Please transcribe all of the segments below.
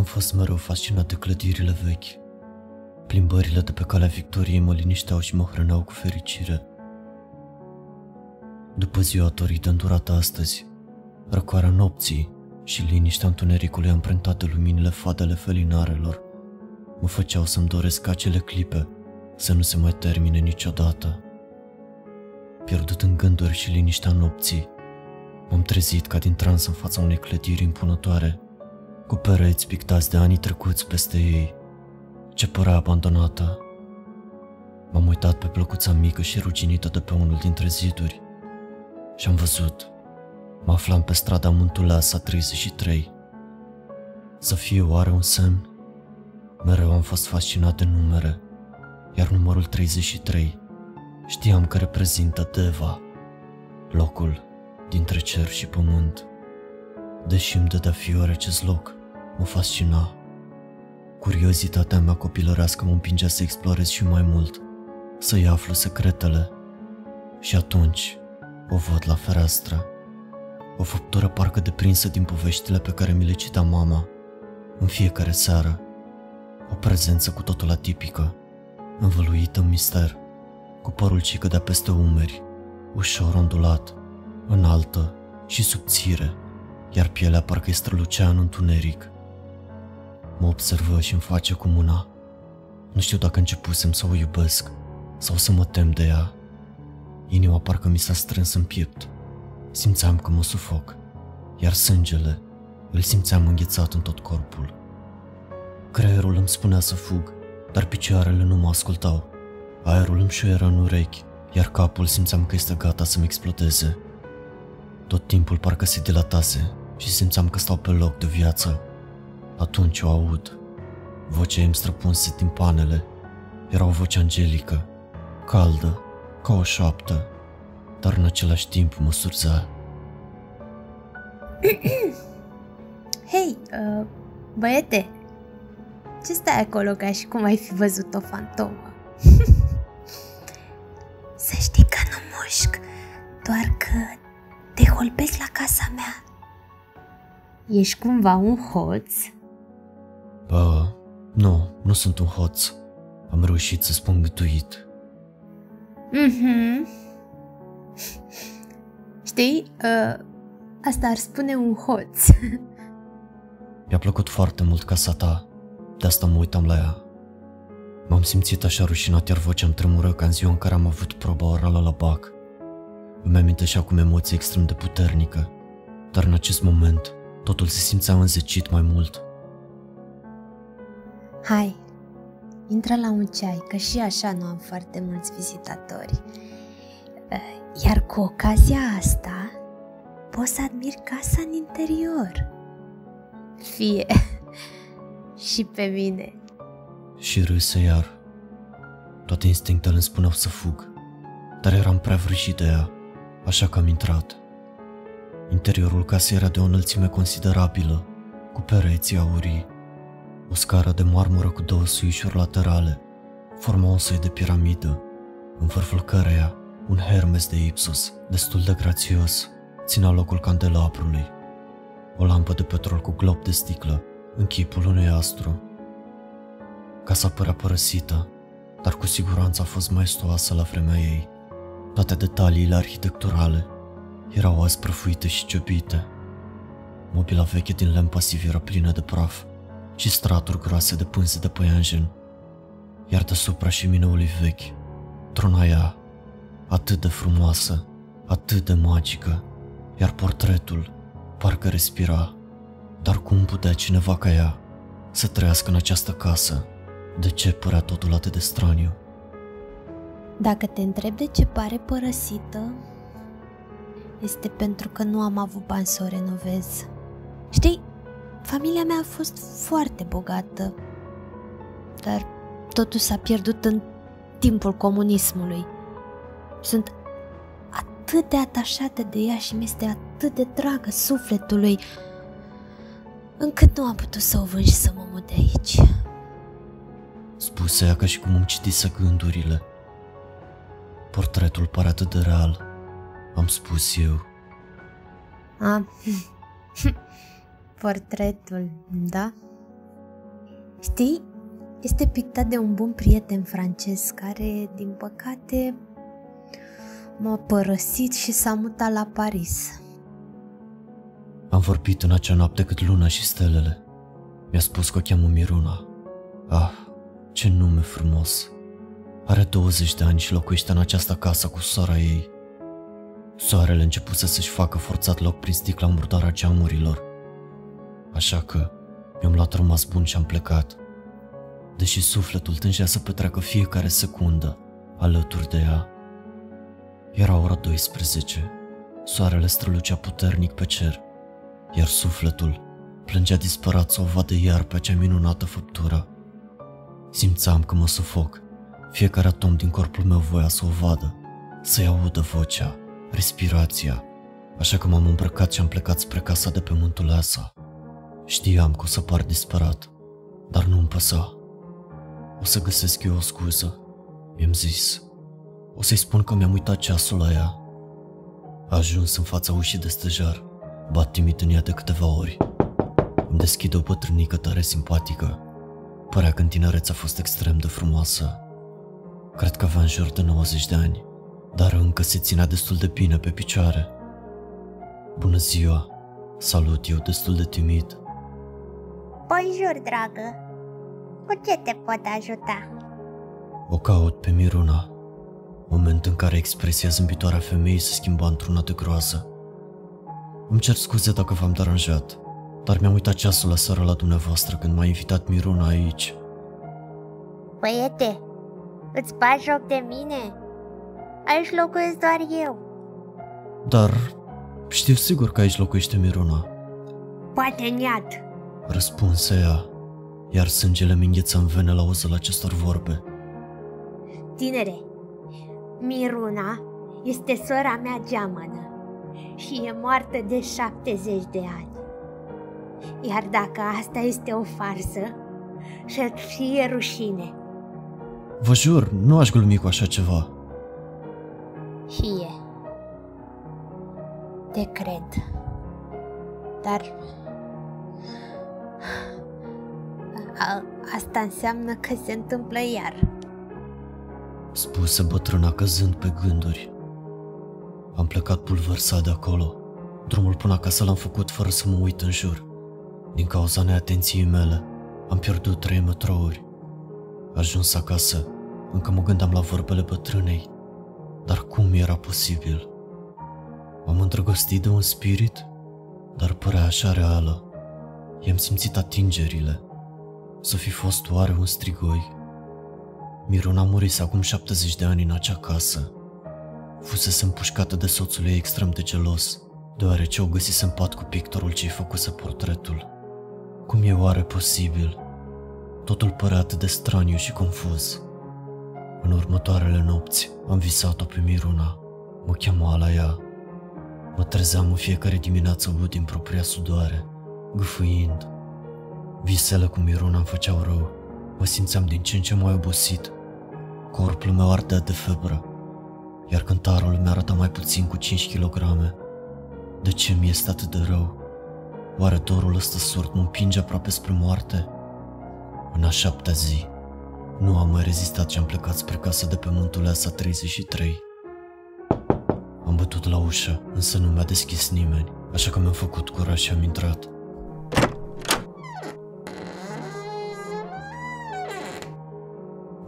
Am fost mereu fascinat de clădirile vechi. Plimbările de pe calea Victoriei mă linișteau și mă hrăneau cu fericire. După ziua toridă îndurată astăzi, răcoarea nopții și liniștea întunericului amprentat de luminile fadele felinarelor mă făceau să-mi doresc acele clipe să nu se mai termine niciodată. Pierdut în gânduri și liniștea nopții, m-am trezit ca din trans în fața unei clădiri impunătoare, cu pereți pictați de anii trecuți peste ei, ce părea abandonată. M-am uitat pe plăcuța mică și ruginită de pe unul dintre ziduri și am văzut. Mă aflam pe strada Muntuleasa 33. Să fie oare un semn? Mereu am fost fascinat de numere, iar numărul 33 știam că reprezintă Deva, locul dintre cer și pământ. Deși îmi dădea fiore acest loc, mă fascina. Curiozitatea mea copilărească mă împingea să explorez și mai mult, să-i aflu secretele. Și atunci o văd la fereastră. O făptură parcă deprinsă din poveștile pe care mi le cita mama în fiecare seară. O prezență cu totul atipică, învăluită în mister, cu părul ce cădea peste umeri, ușor ondulat, înaltă și subțire, iar pielea parcă strălucea în întuneric. Mă observă și îmi face cu mâna. Nu știu dacă începusem să o iubesc sau să mă tem de ea. Inima parcă mi s-a strâns în piept. Simțeam că mă sufoc, iar sângele îl simțeam înghețat în tot corpul. Creierul îmi spunea să fug, dar picioarele nu mă ascultau. Aerul îmi șuieră în urechi, iar capul simțeam că este gata să-mi explodeze. Tot timpul parcă se dilatase și simțeam că stau pe loc de viață. Atunci o aud. Vocea îmi străpunse timpanele. Era o voce angelică, caldă, ca o șoaptă, dar în același timp mă surza. Hei, uh, băiete, ce stai acolo ca și cum ai fi văzut o fantomă? Să știi că nu mușc, doar că te holbesc la casa mea. Ești cumva un hoț? Bă, nu, nu sunt un hoț. Am reușit să spun gătuit. Mhm. Știi, uh, asta ar spune un hoț. Mi-a plăcut foarte mult casa ta, de asta mă uitam la ea. M-am simțit așa rușinat, iar vocea îmi tremură ca în ziua în care am avut proba orală la BAC. Îmi amintește acum emoție extrem de puternică, dar în acest moment totul se simțea înzecit mai mult. Hai, intră la un ceai, că și așa nu am foarte mulți vizitatori. Uh, Iar cu ocazia asta, poți să admiri casa în interior. Fie și pe mine. Și râse iar. Toate instinctele îmi spuneau să fug, dar eram prea vrăjit de ea, așa că am intrat. Interiorul casei era de o înălțime considerabilă, cu pereții aurii. O scară de marmură cu două suișuri laterale, forma o soi de piramidă, în vârful căreia un Hermes de Ipsos, destul de grațios, ținea locul candelabrului. O lampă de petrol cu glob de sticlă, în chipul unui astru. Casa părea părăsită, dar cu siguranță a fost maestoasă la vremea ei. Toate detaliile arhitecturale erau azi prăfuite și ciobite. Mobila veche din lemn pasiv era plină de praf și straturi groase de pânze de păianjen. Iar deasupra șemineului vechi trona ea, atât de frumoasă, atât de magică, iar portretul parcă respira. Dar cum putea cineva ca ea să trăiască în această casă? De ce părea totul atât de straniu? Dacă te întreb de ce pare părăsită, este pentru că nu am avut bani să o renovez. Știi, familia mea a fost foarte bogată, dar totul s-a pierdut în timpul comunismului. Sunt atât de atașată de ea și mi-este atât de dragă sufletului, încât nu am putut să o vând și să mă mut de aici. Spuse ea ca și cum îmi citise gândurile. Portretul pare atât de real, am spus eu. A, portretul, da? Știi, este pictat de un bun prieten francez care, din păcate, m-a părăsit și s-a mutat la Paris. Am vorbit în acea noapte cât luna și stelele. Mi-a spus că o cheamă Miruna. Ah, ce nume frumos! Are 20 de ani și locuiește în această casă cu sora ei. Soarele început să-și facă forțat loc prin sticla murdară a geamurilor. Așa că mi-am luat rămas bun și am plecat. Deși sufletul tângea să petreacă fiecare secundă alături de ea. Era ora 12. Soarele strălucea puternic pe cer, iar sufletul plângea disperat să o vadă iar pe acea minunată făptură. Simțeam că mă sufoc. Fiecare atom din corpul meu voia să o vadă, să-i audă vocea, respirația, așa că m-am îmbrăcat și am plecat spre casa de pe muntul Asa. Știam că o să par disperat, dar nu-mi păsa. O să găsesc eu o scuză, mi-am zis. O să-i spun că mi-am uitat ceasul la ea. A ajuns în fața ușii de stejar, bat timid în ea de câteva ori. Îmi deschide o bătrânică tare simpatică. Părea că în tinerețe a fost extrem de frumoasă. Cred că avea în jur de 90 de ani, dar încă se ținea destul de bine pe picioare. Bună ziua, salut eu destul de timid. Bonjour, dragă. Cu ce te pot ajuta? O caut pe Miruna, moment în care expresia zâmbitoare a femeii se schimba într-una de groază. Îmi cer scuze dacă v-am deranjat, dar mi-am uitat ceasul la seara la dumneavoastră când m-a invitat Miruna aici. Băiete, îți bagi joc de mine? Aici locuiesc doar eu. Dar știu sigur că aici locuiește Miruna, Poate niat. Răspunse ea, iar sângele mi îngheță în vene la auzul acestor vorbe. Tinere, Miruna este sora mea geamănă și e moartă de 70 de ani. Iar dacă asta este o farsă, să fie rușine. Vă jur, nu aș glumi cu așa ceva. Fie. Te cred. Dar... A, asta înseamnă că se întâmplă iar. spuse bătrâna căzând pe gânduri. Am plecat pulversat de acolo. Drumul până acasă l-am făcut fără să mă uit în jur. Din cauza neatenției mele, am pierdut trei metrouri. Ajuns acasă, încă mă gândeam la vorbele bătrânei. Dar cum era posibil? M-am îndrăgostit de un spirit, dar părea așa reală. I-am simțit atingerile. Să fi fost oare un strigoi? Miruna murise acum 70 de ani în acea casă. Fusese împușcată de soțul ei extrem de gelos, deoarece o găsise în pat cu pictorul ce-i făcuse portretul. Cum e oare posibil? Totul părea atât de straniu și confuz. În următoarele nopți am visat-o pe Miruna. Mă chema la ea. Mă trezeam în fiecare dimineață ud din propria sudoare, gâfâind. Visele cu Miruna îmi făceau rău. Mă simțeam din ce în ce mai obosit. Corpul meu ardea de febră, iar cântarul mi arăta mai puțin cu 5 kg. De ce mi este atât de rău? Oare dorul ăsta surd mă împinge aproape spre moarte? În a șaptea zi, nu am mai rezistat și am plecat spre casa de pe muntul Asa 33. Am bătut la ușă, însă nu mi-a deschis nimeni, așa că mi-am făcut curaj și am intrat.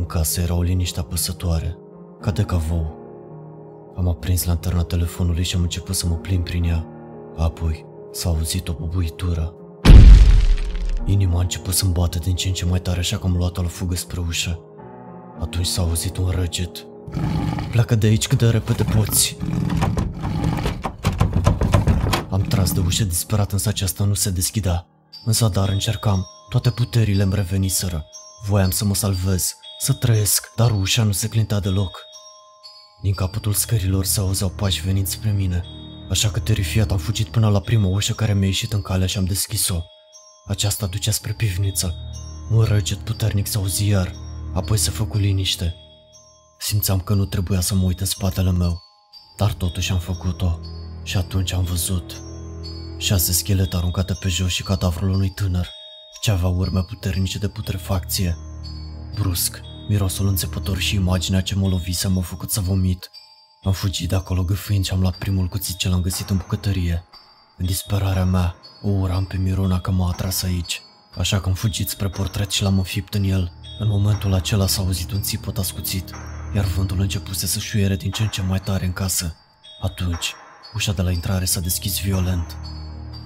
În casă era o liniște apăsătoare, ca de cavou. Am aprins lanterna telefonului și am început să mă plimb prin ea. Apoi s-a auzit o bubuitură. Inima a început să-mi bată din ce în ce mai tare, așa că am luat-o la fugă spre ușă. Atunci s-a auzit un răget. Pleacă de aici cât de repede poți. Am tras de ușă disperat, însă aceasta nu se deschidea. Însă dar încercam, toate puterile îmi reveniseră. Voiam să mă salvez, să trăiesc, dar ușa nu se clinta deloc. Din capătul scărilor se auzeau pași venind spre mine, așa că terifiat am fugit până la prima ușă care mi-a ieșit în calea și am deschis-o. Aceasta ducea spre pivniță. Un răget puternic se auzi iar, apoi se făcu liniște. Simțeam că nu trebuia să mă uit în spatele meu, dar totuși am făcut-o și atunci am văzut. Șase schelete aruncate pe jos și cadavrul unui tânăr. ce avea urme puternice de putrefacție. Brusc, mirosul înțepător și imaginea ce mă lovise m-au făcut să vomit. Am fugit de acolo gâfâind și am luat primul cuțit ce l-am găsit în bucătărie. În disperarea mea, o uram pe Miruna că m-a atras aici, așa că am fugit spre portret și l-am înfipt în el. În momentul acela s-a auzit un țipăt ascuțit, iar vântul începuse să șuiere din ce în ce mai tare în casă. Atunci, ușa de la intrare s-a deschis violent.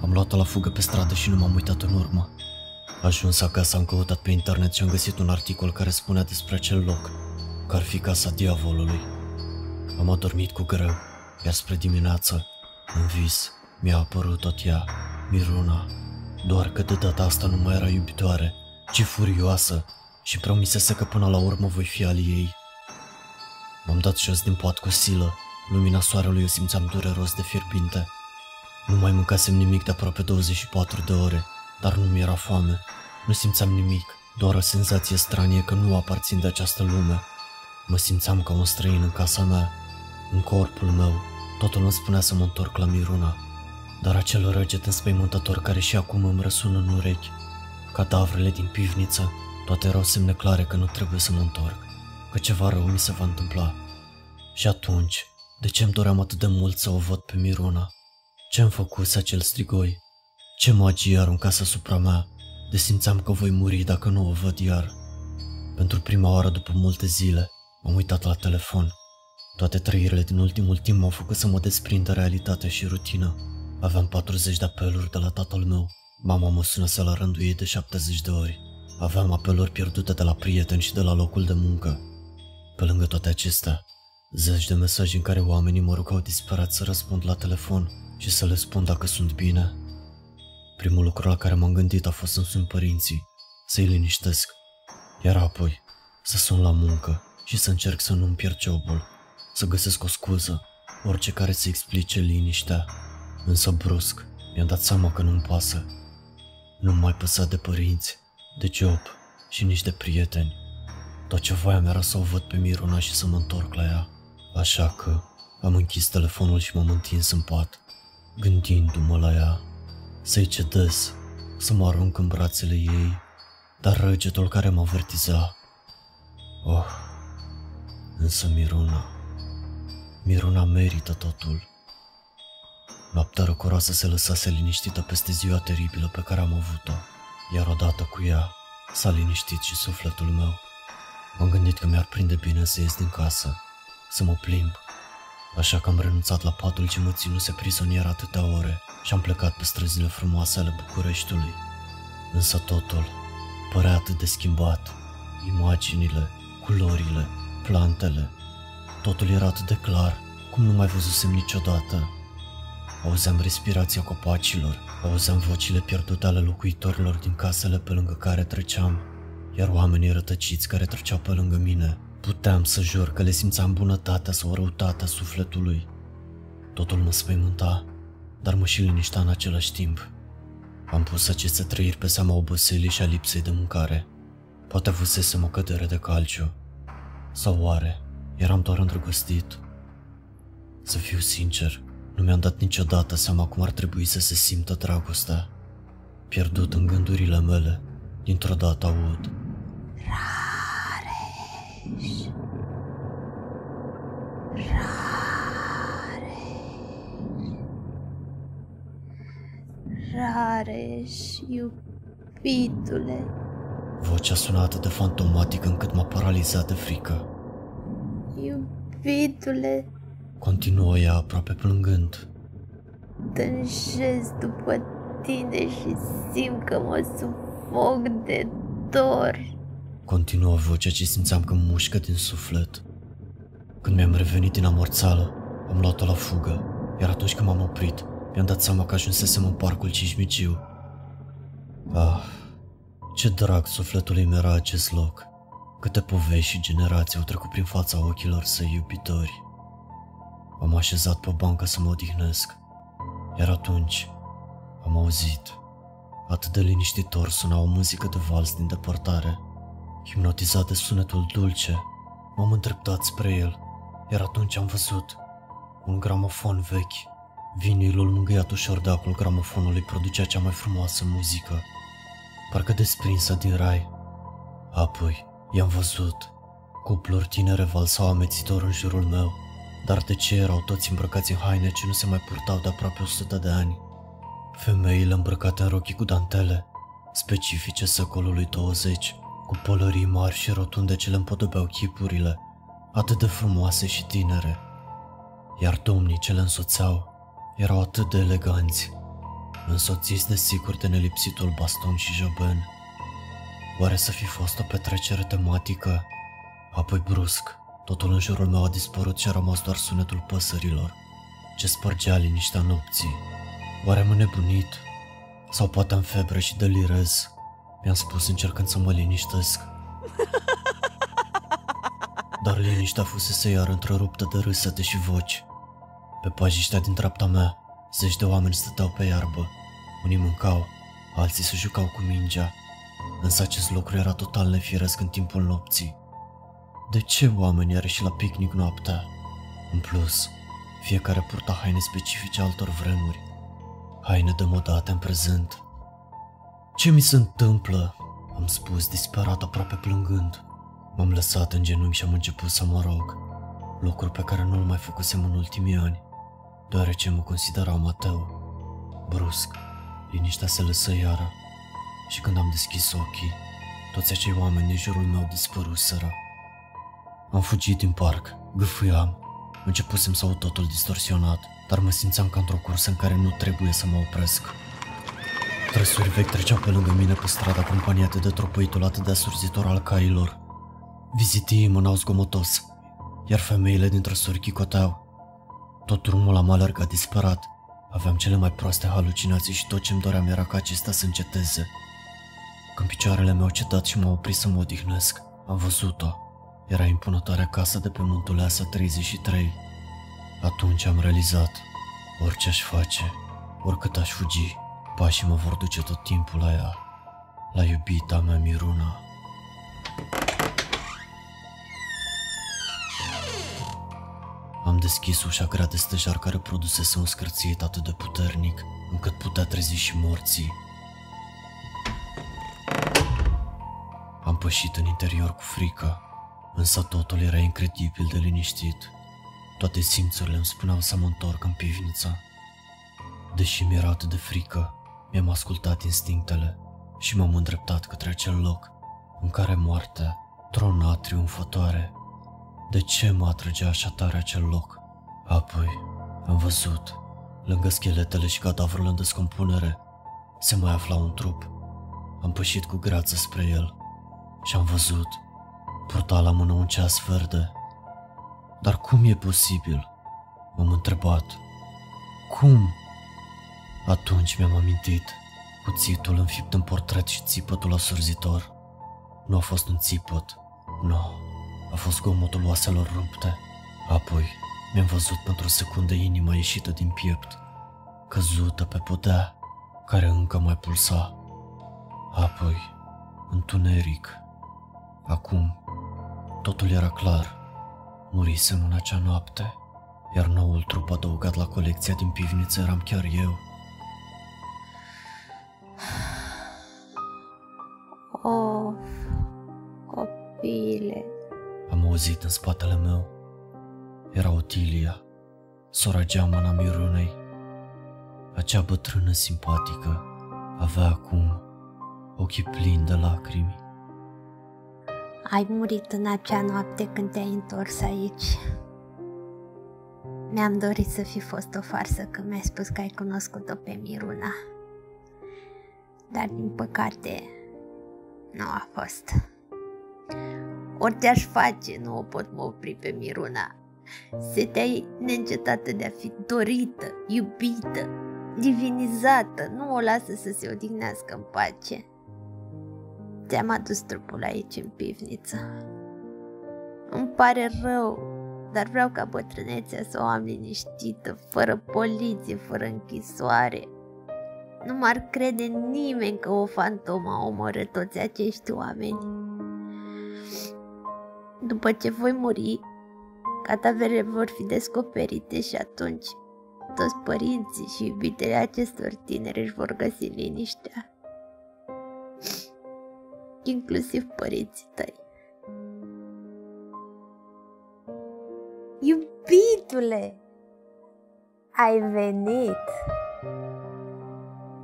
Am luat-o la fugă pe stradă și nu m-am uitat în urmă. Ajuns acasă am căutat pe internet și am găsit un articol care spunea despre acel loc, că ar fi casa diavolului. Am adormit cu greu, iar spre dimineață, în vis, mi-a apărut tot ea, Miruna, doar că de data asta nu mai era iubitoare, ci furioasă și promisese că până la urmă voi fi al ei. M-am dat jos din pat cu silă, lumina soarelui o simțeam dureros de fierbinte. Nu mai mâncasem nimic de aproape 24 de ore, dar nu mi-era foame. Nu simțeam nimic, doar o senzație stranie că nu aparțin de această lume. Mă simțeam ca un străin în casa mea, în corpul meu. Totul îmi spunea să mă întorc la Miruna, dar acel răget înspăimântător care și acum îmi răsună în urechi, cadavrele din pivniță, toate erau semne clare că nu trebuie să mă întorc, că ceva rău mi se va întâmpla. Și atunci, de ce îmi doream atât de mult să o văd pe Miruna? Ce-mi făcuse acel strigoi? Ce magie aruncase asupra mea? De simțeam că voi muri dacă nu o văd iar. Pentru prima oară după multe zile, am uitat la telefon. Toate trăirile din ultimul timp m-au făcut să mă desprind de realitate și rutină. Aveam 40 de apeluri de la tatăl meu. Mama mă sună la rândul ei de 70 de ori. Aveam apeluri pierdute de la prieteni și de la locul de muncă. Pe lângă toate acestea, zeci de mesaje în care oamenii mă rugau disperat să răspund la telefon și să le spun dacă sunt bine. Primul lucru la care m-am gândit a fost să sun părinții, să-i liniștesc, iar apoi să sun la muncă și să încerc să nu-mi pierd jobul, să găsesc o scuză, orice care să explice liniștea. Însă brusc, mi-am dat seama că nu-mi pasă. Nu mai păsa de părinți, de job și nici de prieteni. Tot ce voiam era să o văd pe Miruna și să mă întorc la ea. Așa că am închis telefonul și m-am întins în pat, gândindu-mă la ea, să-i cedez, să mă arunc în brațele ei, dar răgetul care mă avertiza. Oh, însă Miruna, Miruna merită totul. Noaptea răcoroasă se lăsase liniștită peste ziua teribilă pe care am avut-o, iar odată cu ea s-a liniștit și sufletul meu. M-am gândit că mi-ar prinde bine să ies din casă, să mă plimb, așa că am renunțat la patul ce mă ținuse prizonier atâtea ore și am plecat pe străzile frumoase ale Bucureștiului. Însă totul părea atât de schimbat, imaginile, culorile, plantele, totul era atât de clar, cum nu mai văzusem niciodată. Auzeam respirația copacilor, auzeam vocile pierdute ale locuitorilor din casele pe lângă care treceam, iar oamenii rătăciți care treceau pe lângă mine. Puteam să jur că le simțeam bunătatea sau răutatea sufletului. Totul mă spăimânta, dar mă și liniștea în același timp. Am pus aceste trăiri pe seama oboselii și a lipsei de mâncare. Poate avusesem o cădere de calciu. Sau oare, eram doar îndrăgostit? Să fiu sincer, nu mi-am dat niciodată seama cum ar trebui să se simtă dragostea. Pierdut în gândurile mele, dintr-o dată aud. Rareș. Rareș, iubitule. Vocea suna atât de fantomatic încât m-a paralizat de frică. Iubitule, Continuă ea aproape plângând. tânjesc după tine și simt că mă sufoc de dor. Continuă vocea ce simțeam că mușcă din suflet. Când mi-am revenit din amorțală, am luat-o la fugă, iar atunci când m-am oprit, mi-am dat seama că ajunsesem în parcul Cismiciu. Ah, ce drag sufletului mi era acest loc. Câte povești și generații au trecut prin fața ochilor săi iubitori. M-am așezat pe bancă să mă odihnesc, iar atunci am auzit. Atât de liniștitor suna o muzică de vals din depărtare. Hipnotizat de sunetul dulce, m-am îndreptat spre el, iar atunci am văzut un gramofon vechi. Vinilul mângâiat ușor de acul gramofonului producea cea mai frumoasă muzică. parcă desprinsă din rai. Apoi i-am văzut. Cupluri tinere valsau amețitor în jurul meu, dar de ce erau toți îmbrăcați în haine ce nu se mai purtau de aproape 100 de ani? Femeile îmbrăcate în rochii cu dantele, specifice secolului 20, cu pălării mari și rotunde ce le împodobeau chipurile, atât de frumoase și tinere. Iar domnii ce le însoțeau erau atât de eleganți, însoțiți de sigur de nelipsitul baston și joben. Oare să fi fost o petrecere tematică? Apoi brusc, totul în jurul meu a dispărut și a rămas doar sunetul păsărilor, ce spărgea liniștea nopții. Oare am nebunit? Sau poate am febră și delirez? Mi-am spus încercând să mă liniștesc. Dar liniștea fusese iar întreruptă de râsete și voci. Pe pajiștea din treapta mea, zeci de oameni stăteau pe iarbă. Unii mâncau, alții se jucau cu mingea. Însă acest lucru era total nefiresc în timpul nopții. De ce oamenii ar ieși la picnic noaptea? În plus, fiecare purta haine specifice altor vremuri. Haine demodate în prezent. Ce mi se întâmplă? Am spus, disperat, aproape plângând. M-am lăsat în genunchi și am început să mă rog. Lucru pe care nu-l mai făcusem în ultimii ani, deoarece mă consideram Mateo. Brusc, liniștea se lăsă iară și când am deschis ochii, toți acei oameni din jurul meu dispăruseră. Am fugit din parc, gâfâiam, începusem să aud totul distorsionat, dar mă simțeam ca într-o cursă în care nu trebuie să mă opresc. Trăsuri vechi treceau pe lângă mine pe strada acompaniate de tropăitul atât de asurzitor al cailor. Vizitii mânau zgomotos, iar femeile din trăsuri chicoteau. Tot drumul am alergat disperat. Aveam cele mai proaste halucinații și tot ce-mi doream era ca acesta să înceteze. Când picioarele mi-au cedat și m-au oprit să mă odihnesc, am văzut-o. Era impunătoarea casa de pe Muntuleasa 33. Atunci am realizat, orice aș face, oricât aș fugi, pașii mă vor duce tot timpul la ea, la iubita mea Miruna. Am deschis ușa grea de stejar care produsese un scârțit atât de puternic, încât putea trezi și morții. Am pășit în interior cu frică, însă totul era incredibil de liniștit. Toate simțurile îmi spuneau să mă întorc în pivniță. Deși mi-era atât de frică, mi-am ascultat instinctele și m-am îndreptat către acel loc în care moartea trona triumfătoare. De ce mă atrăgea așa tare acel loc? Apoi am văzut, lângă scheletele și cadavrul în descompunere, se mai afla un trup. Am pășit cu grață spre el și am văzut, purta la mână un ceas verde. Dar cum e posibil? M-am întrebat. Cum? Atunci mi-am amintit cuțitul înfipt în portret și țipătul asurzitor. Nu a fost un țipăt, nu, a fost gomotul oaselor rupte. Apoi mi-am văzut pentru o secundă inima ieșită din piept, căzută pe podea, care încă mai pulsa. Apoi, întuneric. Acum, totul era clar. Murisem în acea noapte, iar noul trup adăugat la colecția din pivniță eram chiar eu. Of, copile, Am auzit în spatele meu. Era Otilia, sora geamăna Mirunei. Acea bătrână simpatică avea acum ochii plini de lacrimi. ai murit în acea noapte când te-ai întors aici. Mi-am dorit să fi fost o farsă când mi-ai spus că ai cunoscut-o pe Miruna. Dar din păcate nu a fost. Orice aș face, nu o pot mă opri pe Miruna. Setea ei neîncetată de a fi dorită, iubită, divinizată, nu o lasă să se odihnească în pace. Ți-am adus trupul aici în pivniță. Îmi pare rău, dar vreau ca bătrânețea să o am liniștită, fără poliție, fără închisoare. Nu m-ar crede nimeni că o fantomă a omorât toți acești oameni. După ce voi muri, cadavrele vor fi descoperite și atunci toți părinții și iubitele acestor tineri își vor găsi liniștea. inclusiv părinții tăi. Iubitule, ai venit!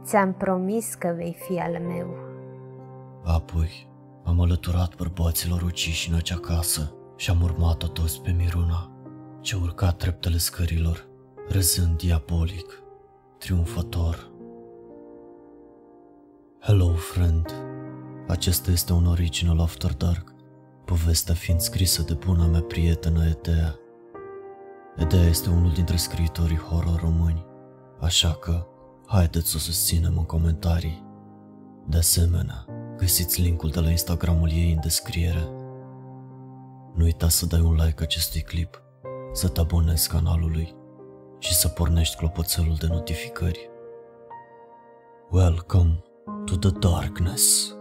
Ți-am promis că vei fi al meu. Apoi am alăturat bărbaților uciși în acea casă și am urmat-o toți pe Miruna, ce urca treptele scărilor, râzând diabolic, triumfător. Hello, friend! Acesta este un original After Dark, povestea fiind scrisă de buna mea prietenă Edea. Edea este unul dintre scriitorii horror români, așa că haideți să o susținem în comentarii. De asemenea, găsiți linkul de la Instagramul ei în descriere. Nu uita să dai un like acestui clip, să te abonezi canalului și să pornești clopoțelul de notificări. Welcome to the darkness.